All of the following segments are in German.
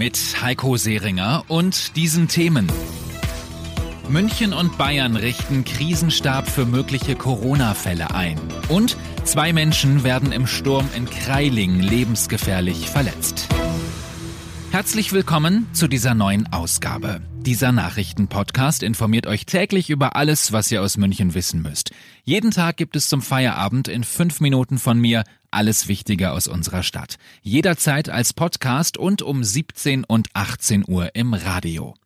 Mit Heiko Seringer und diesen Themen. München und Bayern richten Krisenstab für mögliche Corona-Fälle ein. Und zwei Menschen werden im Sturm in Kreiling lebensgefährlich verletzt. Herzlich willkommen zu dieser neuen Ausgabe. Dieser Nachrichtenpodcast informiert euch täglich über alles, was ihr aus München wissen müsst. Jeden Tag gibt es zum Feierabend in fünf Minuten von mir alles Wichtige aus unserer Stadt. Jederzeit als Podcast und um 17 und 18 Uhr im Radio.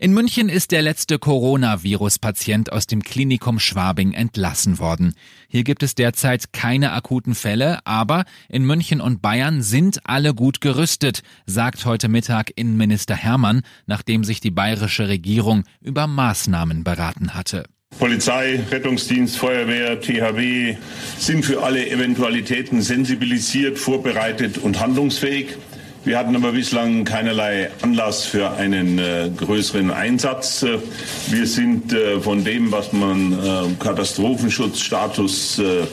In München ist der letzte Coronavirus-Patient aus dem Klinikum Schwabing entlassen worden. Hier gibt es derzeit keine akuten Fälle, aber in München und Bayern sind alle gut gerüstet, sagt heute Mittag Innenminister Hermann, nachdem sich die bayerische Regierung über Maßnahmen beraten hatte. Polizei, Rettungsdienst, Feuerwehr, THW sind für alle Eventualitäten sensibilisiert, vorbereitet und handlungsfähig. Wir hatten aber bislang keinerlei Anlass für einen äh, größeren Einsatz. Äh, wir sind äh, von dem, was man äh, Katastrophenschutzstatus äh,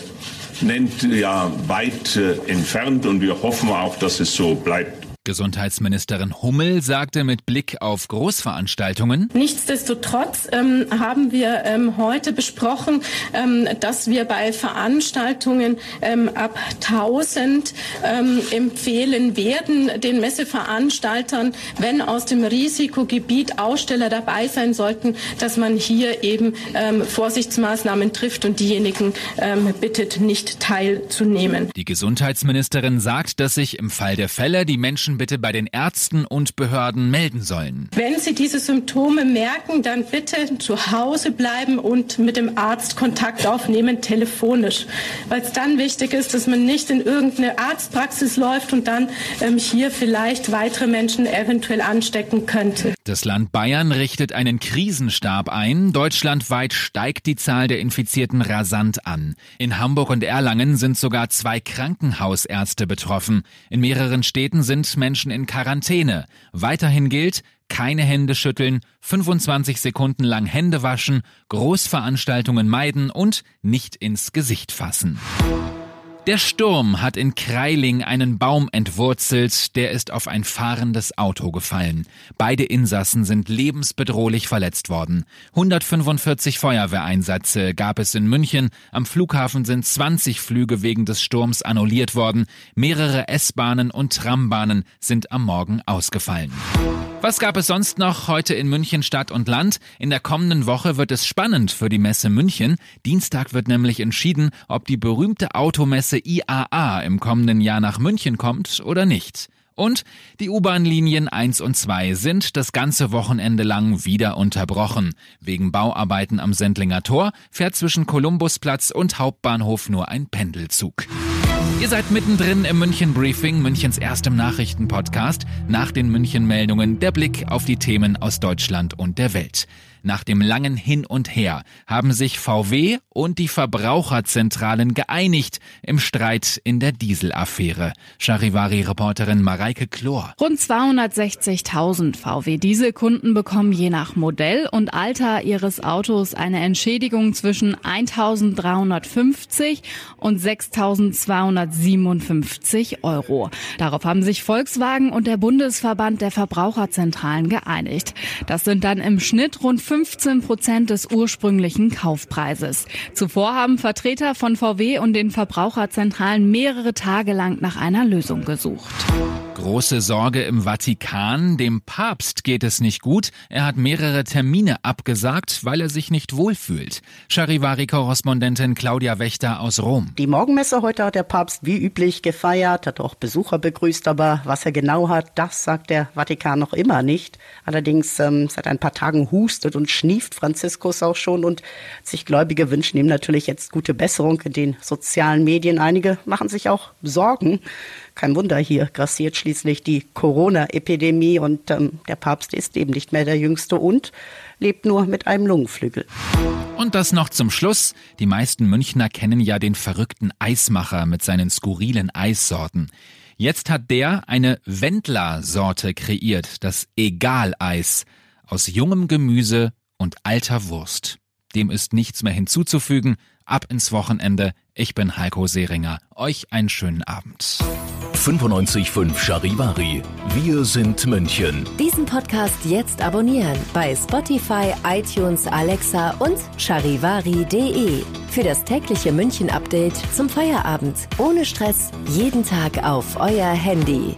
nennt, ja weit äh, entfernt und wir hoffen auch, dass es so bleibt. Gesundheitsministerin Hummel sagte mit Blick auf Großveranstaltungen. Nichtsdestotrotz ähm, haben wir ähm, heute besprochen, ähm, dass wir bei Veranstaltungen ähm, ab 1000 ähm, empfehlen werden, den Messeveranstaltern, wenn aus dem Risikogebiet Aussteller dabei sein sollten, dass man hier eben ähm, Vorsichtsmaßnahmen trifft und diejenigen bittet, nicht teilzunehmen. Die Gesundheitsministerin sagt, dass sich im Fall der Fälle die Menschen bitte bei den Ärzten und Behörden melden sollen. Wenn Sie diese Symptome merken, dann bitte zu Hause bleiben und mit dem Arzt Kontakt aufnehmen, telefonisch. Weil es dann wichtig ist, dass man nicht in irgendeine Arztpraxis läuft und dann ähm, hier vielleicht weitere Menschen eventuell anstecken könnte. Das Land Bayern richtet einen Krisenstab ein. Deutschlandweit steigt die Zahl der Infizierten rasant an. In Hamburg und Erlangen sind sogar zwei Krankenhausärzte betroffen. In mehreren Städten sind Menschen in Quarantäne. Weiterhin gilt, keine Hände schütteln, 25 Sekunden lang Hände waschen, Großveranstaltungen meiden und nicht ins Gesicht fassen. Der Sturm hat in Kreiling einen Baum entwurzelt, der ist auf ein fahrendes Auto gefallen. Beide Insassen sind lebensbedrohlich verletzt worden. 145 Feuerwehreinsätze gab es in München, am Flughafen sind 20 Flüge wegen des Sturms annulliert worden, mehrere S-Bahnen und Trambahnen sind am Morgen ausgefallen. Was gab es sonst noch heute in München Stadt und Land? In der kommenden Woche wird es spannend für die Messe München. Dienstag wird nämlich entschieden, ob die berühmte Automesse IAA im kommenden Jahr nach München kommt oder nicht. Und die U-Bahn-Linien 1 und 2 sind das ganze Wochenende lang wieder unterbrochen. Wegen Bauarbeiten am Sendlinger Tor fährt zwischen Kolumbusplatz und Hauptbahnhof nur ein Pendelzug. Ihr seid mittendrin im München Briefing, Münchens erstem Nachrichtenpodcast. Nach den München Meldungen der Blick auf die Themen aus Deutschland und der Welt. Nach dem langen Hin und Her haben sich VW und die Verbraucherzentralen geeinigt im Streit in der Dieselaffäre. Charivari-Reporterin Mareike Klor. Rund 260.000 VW-Dieselkunden bekommen je nach Modell und Alter ihres Autos eine Entschädigung zwischen 1.350 und 6.257 Euro. Darauf haben sich Volkswagen und der Bundesverband der Verbraucherzentralen geeinigt. Das sind dann im Schnitt rund 15 Prozent des ursprünglichen Kaufpreises. Zuvor haben Vertreter von VW und den Verbraucherzentralen mehrere Tage lang nach einer Lösung gesucht. Große Sorge im Vatikan. Dem Papst geht es nicht gut. Er hat mehrere Termine abgesagt, weil er sich nicht wohlfühlt. Charivari-Korrespondentin Claudia Wächter aus Rom. Die Morgenmesse heute hat der Papst wie üblich gefeiert, hat auch Besucher begrüßt, aber was er genau hat, das sagt der Vatikan noch immer nicht. Allerdings ähm, seit ein paar Tagen hustet und schnieft Franziskus auch schon und sich Gläubige wünschen ihm natürlich jetzt gute Besserung in den sozialen Medien. Einige machen sich auch Sorgen. Kein Wunder, hier grassiert schließlich die Corona-Epidemie und ähm, der Papst ist eben nicht mehr der Jüngste und lebt nur mit einem Lungenflügel. Und das noch zum Schluss. Die meisten Münchner kennen ja den verrückten Eismacher mit seinen skurrilen Eissorten. Jetzt hat der eine Wendler-Sorte kreiert, das Egal-Eis, aus jungem Gemüse und alter Wurst. Dem ist nichts mehr hinzuzufügen. Ab ins Wochenende. Ich bin Heiko Seringer. Euch einen schönen Abend. 95.5 Charivari. Wir sind München. Diesen Podcast jetzt abonnieren bei Spotify, iTunes, Alexa und charivari.de. Für das tägliche München-Update zum Feierabend. Ohne Stress. Jeden Tag auf euer Handy.